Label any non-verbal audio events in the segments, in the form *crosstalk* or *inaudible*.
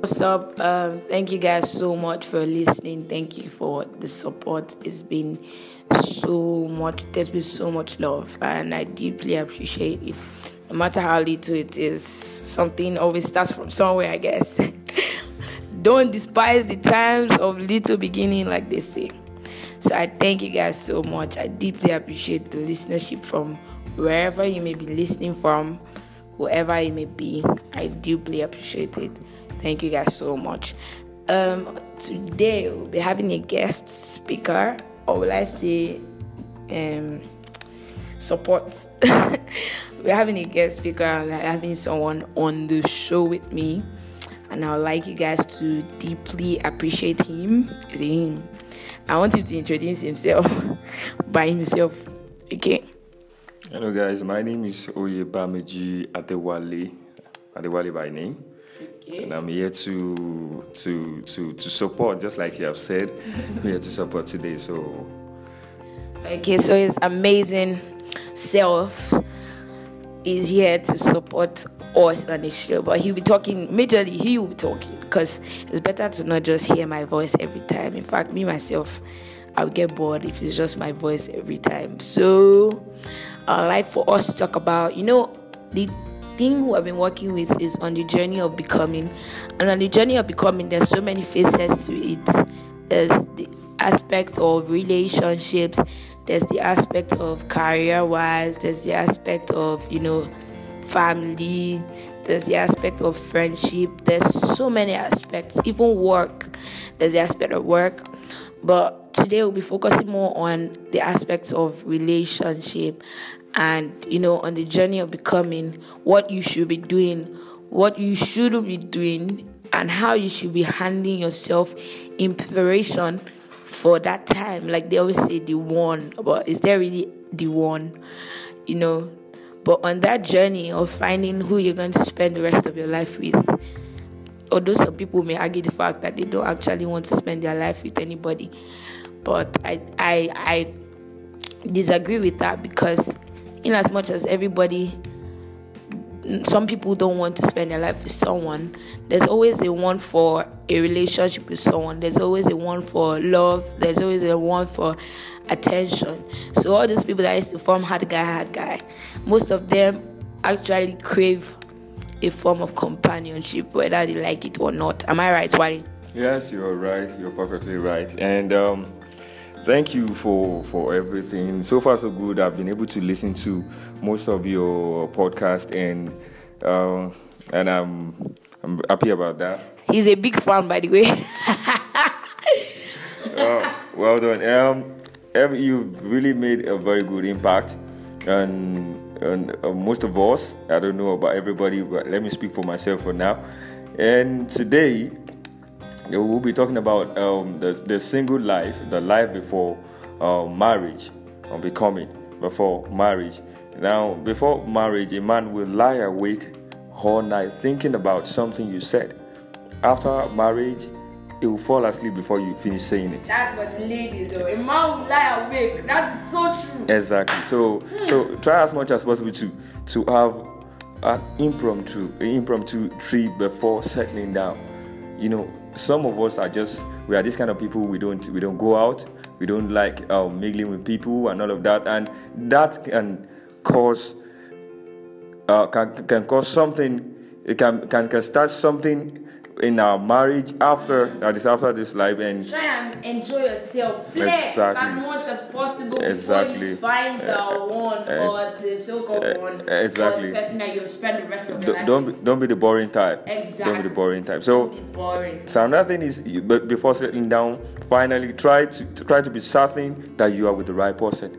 What's up? Um, thank you guys so much for listening. Thank you for the support. It's been so much. There's been so much love, and I deeply appreciate it. No matter how little it is, something always starts from somewhere, I guess. *laughs* Don't despise the times of little beginning, like they say. So I thank you guys so much. I deeply appreciate the listenership from wherever you may be listening from, whoever it may be. I deeply appreciate it. Thank you guys so much. Um, today we'll be having a guest speaker, or will I say, um, support. *laughs* We're having a guest speaker and having someone on the show with me, and I would like you guys to deeply appreciate him. Is him? I want him to introduce himself *laughs* by himself. Okay. Hello, guys. My name is Oyebamiji Adewale. Adewale by name. Okay. And I'm here to to to to support, just like you have said. I'm here to support today. So Okay, so his amazing self is here to support us on this show, but he'll be talking majorly. He will be talking because it's better to not just hear my voice every time. In fact, me myself, I'll get bored if it's just my voice every time. So, I'd like for us to talk about, you know, the thing we have been working with is on the journey of becoming, and on the journey of becoming, there's so many faces to it. There's the aspect of relationships. There's the aspect of career wise there's the aspect of you know family. There's the aspect of friendship. There's so many aspects. Even work. There's the aspect of work. But today we'll be focusing more on the aspects of relationship and you know on the journey of becoming what you should be doing what you should be doing and how you should be handling yourself in preparation for that time. Like they always say, the one, but is there really the one? You know. But on that journey of finding who you're going to spend the rest of your life with, although some people may argue the fact that they don't actually want to spend their life with anybody, but I I I disagree with that because in as much as everybody some people don't want to spend their life with someone. There's always a one for a relationship with someone. There's always a one for love. There's always a one for attention. So all those people that used to form hard guy, hard guy, most of them actually crave a form of companionship, whether they like it or not. Am I right, Wally? yes, you're right. You're perfectly right. And um, thank you for for everything. So far, so good. I've been able to listen to most of your podcast, and uh, and I'm I'm happy about that. He's a big fan, by the way. *laughs* Uh, well done. Um, you've really made a very good impact and on uh, most of us. I don't know about everybody, but let me speak for myself for now. And today, we'll be talking about um, the, the single life, the life before uh, marriage, or becoming before marriage. Now, before marriage, a man will lie awake all night thinking about something you said. After marriage, he will fall asleep before you finish saying it. That's what the ladies do. A man will lie awake. That is so true. Exactly. So so try as much as possible to to have an impromptu an impromptu trip before settling down. You know, some of us are just we are this kind of people. We don't we don't go out. We don't like um, mingling with people and all of that, and that can cause uh, can can cause something. It can can can start something in our marriage after that is after this life and Try and enjoy yourself. Flex Exactly. as much as possible before Exactly. you find the one ex- or the so-called eh, one exactly. or the person that you'll spend the rest of your don't life don't be, don't be the boring type. Don't be the boring type. So. Don't be boring. So another thing is, you- but before settling down, finally try to, to try to be certain that you are with the right person,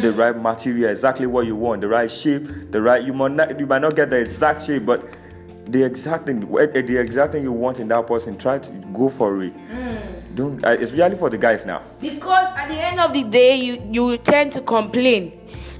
the mm. right material, exactly what you want, the right shape, the right. You might not, you might not get the exact shape, but the exact thing, the exact thing you want in that person. Try to go for it. Mm. Don't. Uh, it's really for the guys now. Because at the end of the day, you you tend to complain.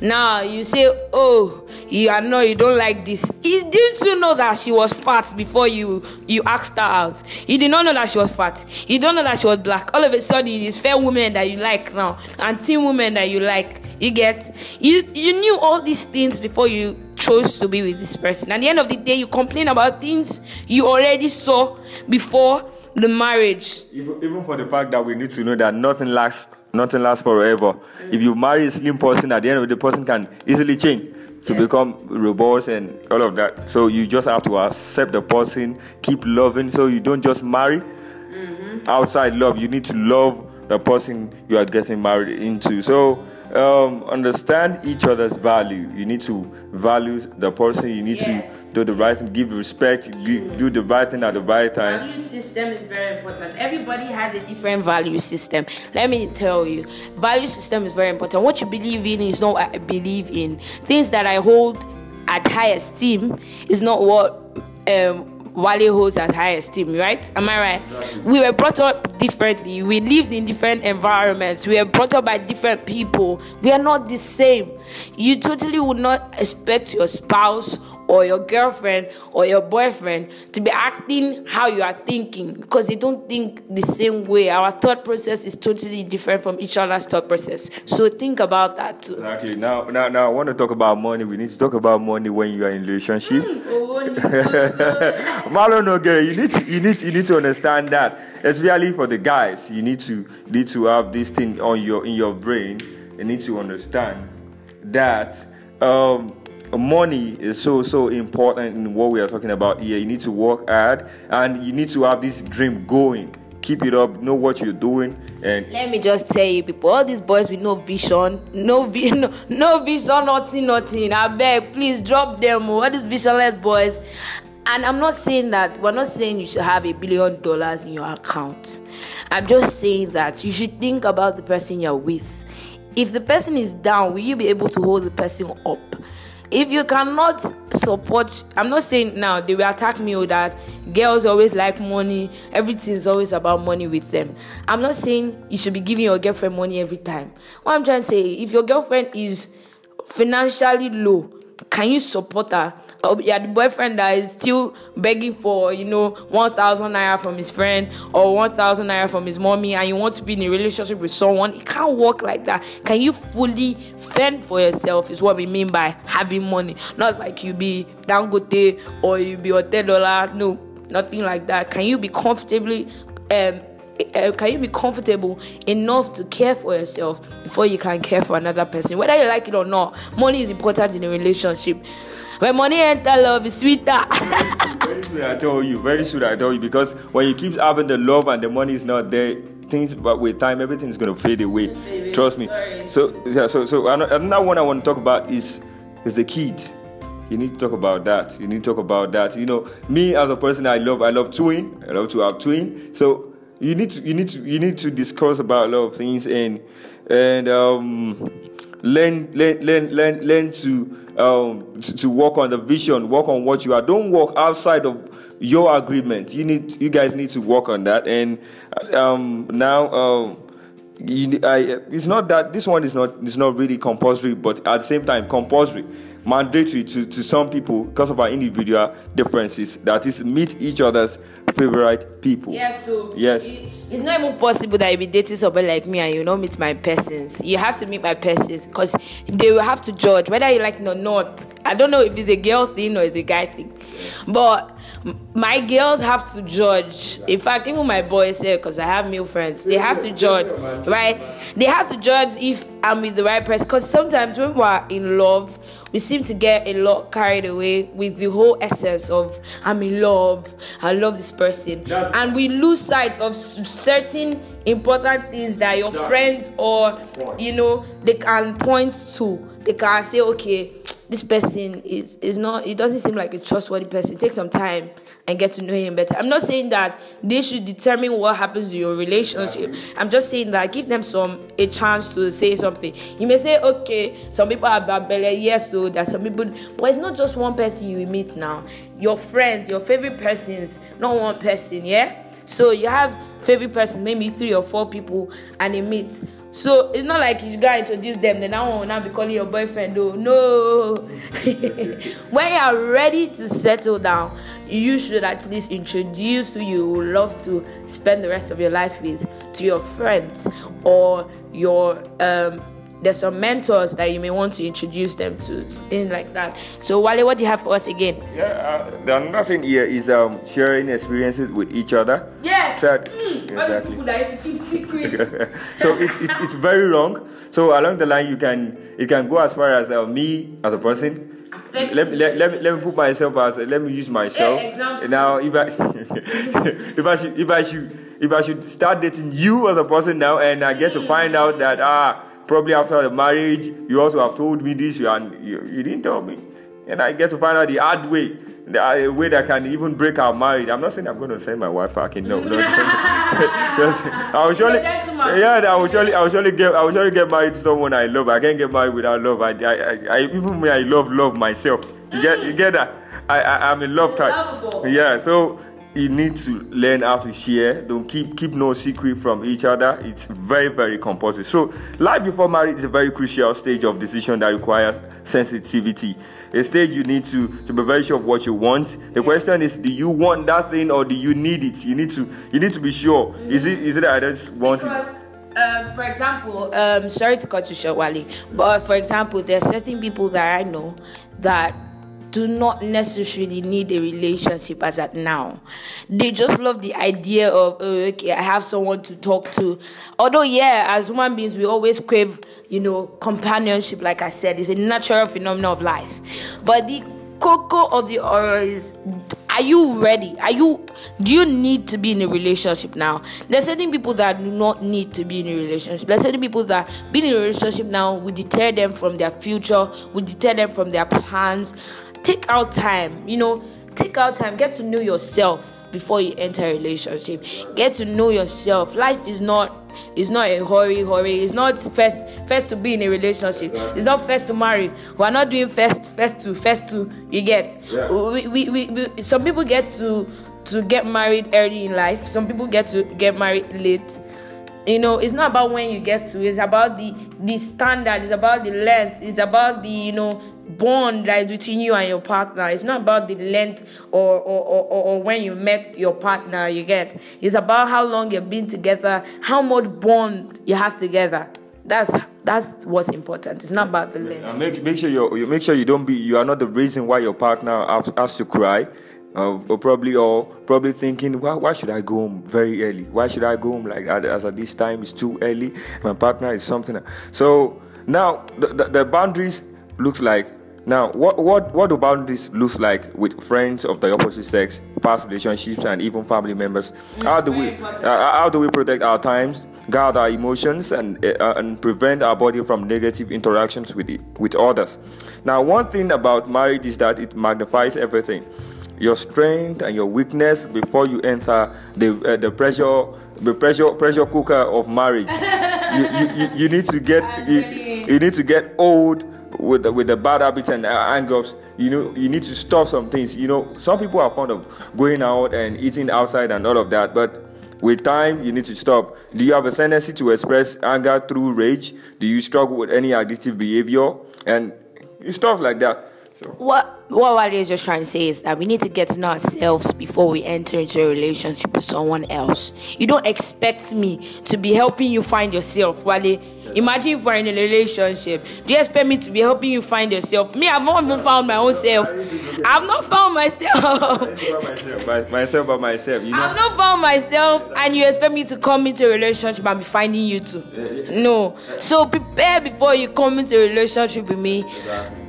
now you say oh you are no you don't like this you, didn't you know that she was fat before you you asked her out you did not know that she was fat you don't know that she was black all of a sudden it is fair women that you like now and thin women that you like you get you you knew all these things before you chose to be with this person at the end of the day you complain about things you already saw before the marriage Even, even for the fact that we need to know that nothing lasts, nothing lasts forever. If you marry a slim person, at the end of the the person can easily change to Yes. become robust and all of that. So you just have to accept the person, keep loving. So you don't just marry outside love. You need to love the person you are getting married into. So um, understand each other's value. You need to value the person. You need Yes. to do the right thing, give respect, do, do the right thing at the right time. value system is very important everybody has a different value system let me tell you value system is very important what you believe in is not what i believe in things that i hold at high esteem is not what um Wale holds at high esteem, right? Am I right? We were brought up differently. We lived in different environments. We were brought up by different people. We are not the same. You totally would not expect your spouse or your girlfriend or your boyfriend to be acting how you are thinking because they don't think the same way. Our thought process is totally different from each other's thought process. So think about that too. Exactly. Now, now, now, I want to talk about money. We need to talk about money when you are in a relationship. *laughs* Marlon, no girl, you need, to, you need, you need to understand that, especially for the guys. You need to need to have this thing on your in your brain. You need to understand that um, money is so so important in what we are talking about here. You need to work hard, and you need to have this dream going. Keep it up. Know what you're doing, and Let me just tell you, people, all these boys with no vision, no vi- *laughs* no, no vision, nothing, nothing. I beg, please drop them. oh, All these visionless boys. And I'm not saying that we're not saying you should have a billion dollars in your account. I'm just saying that you should think about the person you're with. If the person is down, will you be able to hold the person up? If you cannot support i'm not saying now they will attack me or that girls always like money everything is always about money with them. I'm not saying you should be giving your girlfriend money every time. What i'm trying to say if your girlfriend is financially low can you support her? Or you're the boyfriend that is still begging for you know 1000 naira from his friend or 1000 naira from his mommy and you want to be in a relationship with someone it can't work like that. Can you fully fend for yourself is what we mean by having money? Not like you be dangote or you be Otedola no nothing like that. Can you be comfortably um uh, can you be comfortable enough to care for yourself before you can care for another person whether you like it or not money is important in a relationship when money enter love is sweeter *laughs* Very soon I tell you, very soon I tell you, because when you keep having the love and the money is not there, things but with time everything's gonna fade away. Trust me. Sorry. So yeah, so so ano- another one I want to talk about is is the kids. You need to talk about that. You need to talk about that. You know, me as a person, I love I love twin. I love to have twin. So you need to you need to you need to discuss about a lot of things and and um learn learn learn learn learn to um to, to work on the vision work on what you are. Don't work outside of your agreement. You need you guys need to work on that. And um now um you, I, it's not that this one is not is not really compulsory but at the same time compulsory mandatory to, to some people because of our individual differences that is meet each other's favorite people Yes, so Yes. it- it's not even possible that you be dating somebody like me and you don't meet my persons. You have to meet my persons because they will have to judge whether you like it or not. I don't know if it's a girl thing or it's a guy thing, but my girls have to judge. In fact, even my boys here, because I have male friends, they have to judge, right? They have to judge if I'm with the right person. Because sometimes when we're in love, we seem to get a lot carried away with the whole essence of I'm in love, I love this person, That's- and we lose sight of certain important things that your friends or you know they can point to. They can say, okay, this person is is not. It doesn't seem like a trustworthy person. Take some time and get to know him better. I'm not saying that they should determine what happens in your relationship. I'm just saying that give them some a chance to say something. You may say, okay, some people are bad belly, yes, so there's some people, but it's not just one person you meet now. Your friends, your favorite persons, not one person, yeah. So you have favorite person, maybe three or four people, and they meet. So it's not like you gotta introduce them, then that one will not be calling your boyfriend. Oh no. *laughs* when you are ready to settle down, you should at least introduce who you would love to spend the rest of your life with to your friends or your um there's some mentors that you may want to introduce them to things like that. So wale what do you have for us again? Yeah uh, the another thing here is um, sharing experiences with each other. Yes. Shared- mm, exactly. all these people that used to keep secrets. *laughs* So it's, it's it's very wrong so along the line you can it can go as far as uh, me as a person. Let, me- let, let, me, let me put myself as let me use myself. Yeah, now if I *laughs* if I should if I should if I should start dating you as a person now and I get to find out that ah probably after the marriage you also have told me this you, and you, you didn't tell me and I get to find out the hard way the uh, way that can even break our marriage. I'm not saying I'm going to send my wife fucking no, no, no. *laughs* I will surely, You're a gentleman. yeah, I will surely, I will surely get, I will surely get married to someone I love. I can't get married without love. I, I, I, I even me, I love, love myself. You get, you get that? I, I, I'm in love type. Yeah, so you need to learn how to share. Don't keep keep no secret from each other. It's very very compulsory. So life before marriage is a very crucial stage of decision that requires sensitivity. A stage you need to to be very sure of what you want. The question is, do you want that thing or do you need it? You need to you need to be sure. Is it is it that I just want it? Because, um, for example, um, sorry to cut you short, Wally, but for example, there are certain people that I know that do not necessarily need a relationship as at now. They just love the idea of, oh, okay, I have someone to talk to. Although, yeah, as human beings, we always crave, you know, companionship, like I said, it's a natural phenomenon of life. But the cocoa of the oil is are you ready are you do you need to be in a relationship now there's certain people that do not need to be in a relationship there's certain people that being in a relationship now will deter them from their future will deter them from their plans take out time you know take out time. Get to know yourself before you enter a relationship. Get to know yourself. Life is not it's not a hurry hurry. It's not first first to be in a relationship. It's not first to marry. We're not doing first first to first to you get. Yeah. we, we, we, we some people get to to get married early in life. Some people get to get married late you know it's not about when you get to it's about the the standard it's about the length it's about the you know bond that is between you and your partner. It's not about the length or or, or, or when you met your partner you get. It's about how long you've been together how much bond you have together. That's that's what's important. It's not about the length. Uh, make make sure you you make sure you don't be you are not the reason why your partner has, has to cry, uh, or probably or probably thinking why why should I go home very early? Why should I go home like at, as at this time? It's too early. My partner is something. So now the, the, the boundaries looks like now what what what do boundaries looks like with friends of the opposite sex, past relationships, and even family members? how do we uh, how do we protect our times, guard our emotions, and uh, and prevent our body from negative interactions with it, with others? Now, one thing about marriage is that it magnifies everything, your strength and your weakness before you enter the uh, the pressure the pressure pressure cooker of marriage. *laughs* you, you, you, you need to get you, you need to get old with the, with the bad habits and uh, angers you know you need to stop some things. You know some people are fond of going out and eating outside and all of that but with time you need to stop. Do you have a tendency to express anger through rage? Do you struggle with any addictive behavior? And stuff like that so What what Wale is just trying to say is that we need to get to know ourselves before we enter into a relationship with someone else. You don't expect me to be helping you find yourself, Wale. Imagine if we're in a relationship. Do you expect me to be helping you find yourself? Me, I've not even found my own self. I've not found myself. myself by myself by myself you know I've not found myself, and you expect me to come into a relationship and be finding you too. No. So prepare before you come into a relationship with me.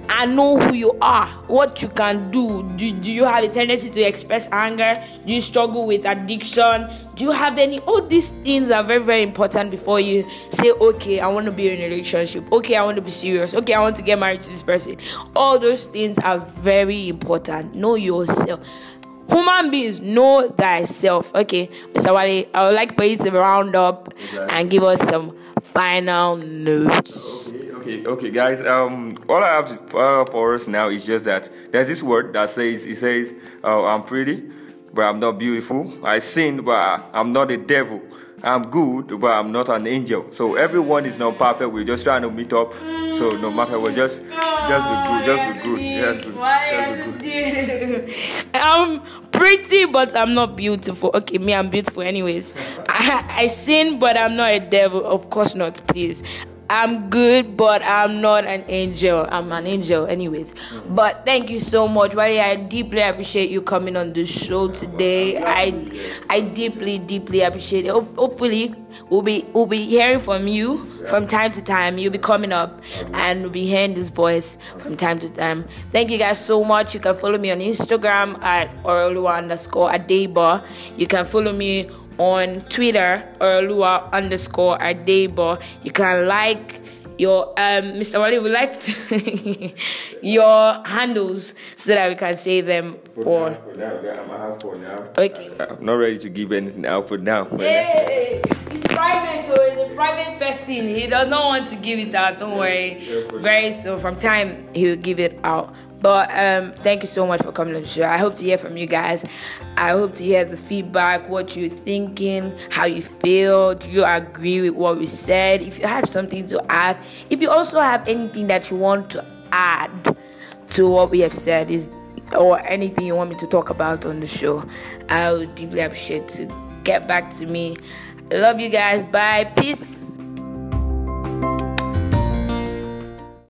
And know who you are, what you can do. do. Do you have a tendency to express anger? Do you struggle with addiction? Do you have any? All these things are very, very important before you say, okay, I want to be in a relationship. Okay, I want to be serious. Okay, I want to get married to this person. All those things are very important. Know yourself. Human beings know thyself. Okay, Mr. Wale, I would like for you to round up and give us some final notes. Okay, okay, okay, guys. Um, all I have to, uh, for us now is just that there's this word that says it says, uh, "I'm pretty, but I'm not beautiful. I sin, but I'm not a devil. I'm good, but I'm not an angel. So everyone is not perfect. We're just trying to meet up. So no matter what, just just be good. Just be good. Just be, just be good. *laughs* I'm pretty, but I'm not beautiful. Okay, me, I'm beautiful anyways. I, I sin, but I'm not a devil. Of course not, please. I'm good, but I'm not an angel. I'm an angel, anyways. But thank you so much, Wally. I deeply appreciate you coming on the show today. I, I deeply, deeply appreciate it. Hopefully, we'll be we'll be hearing from you from time to time. You'll be coming up, and we'll be hearing this voice from time to time. Thank you guys so much. You can follow me on Instagram at orolua underscore adeba. You can follow me on Twitter or Lua underscore Adebo. You can like your um Mr. Wally would like to your handles so that we can say them for, for, now, for now. Yeah, I'm have for now. Okay. I'm not ready to give anything out for now. Hey, it's private though. It's a private person. He does not want to give it out. Don't worry. Very soon, from time he will give it out. But um, thank you so much for coming on the show. I hope to hear from you guys. I hope to hear the feedback, what you're thinking, how you feel. Do you agree with what we said? If you have something to add, if you also have anything that you want to add to what we have said, is or anything you want me to talk about on the show, I would deeply appreciate to get back to me. Love you guys. Bye. Peace.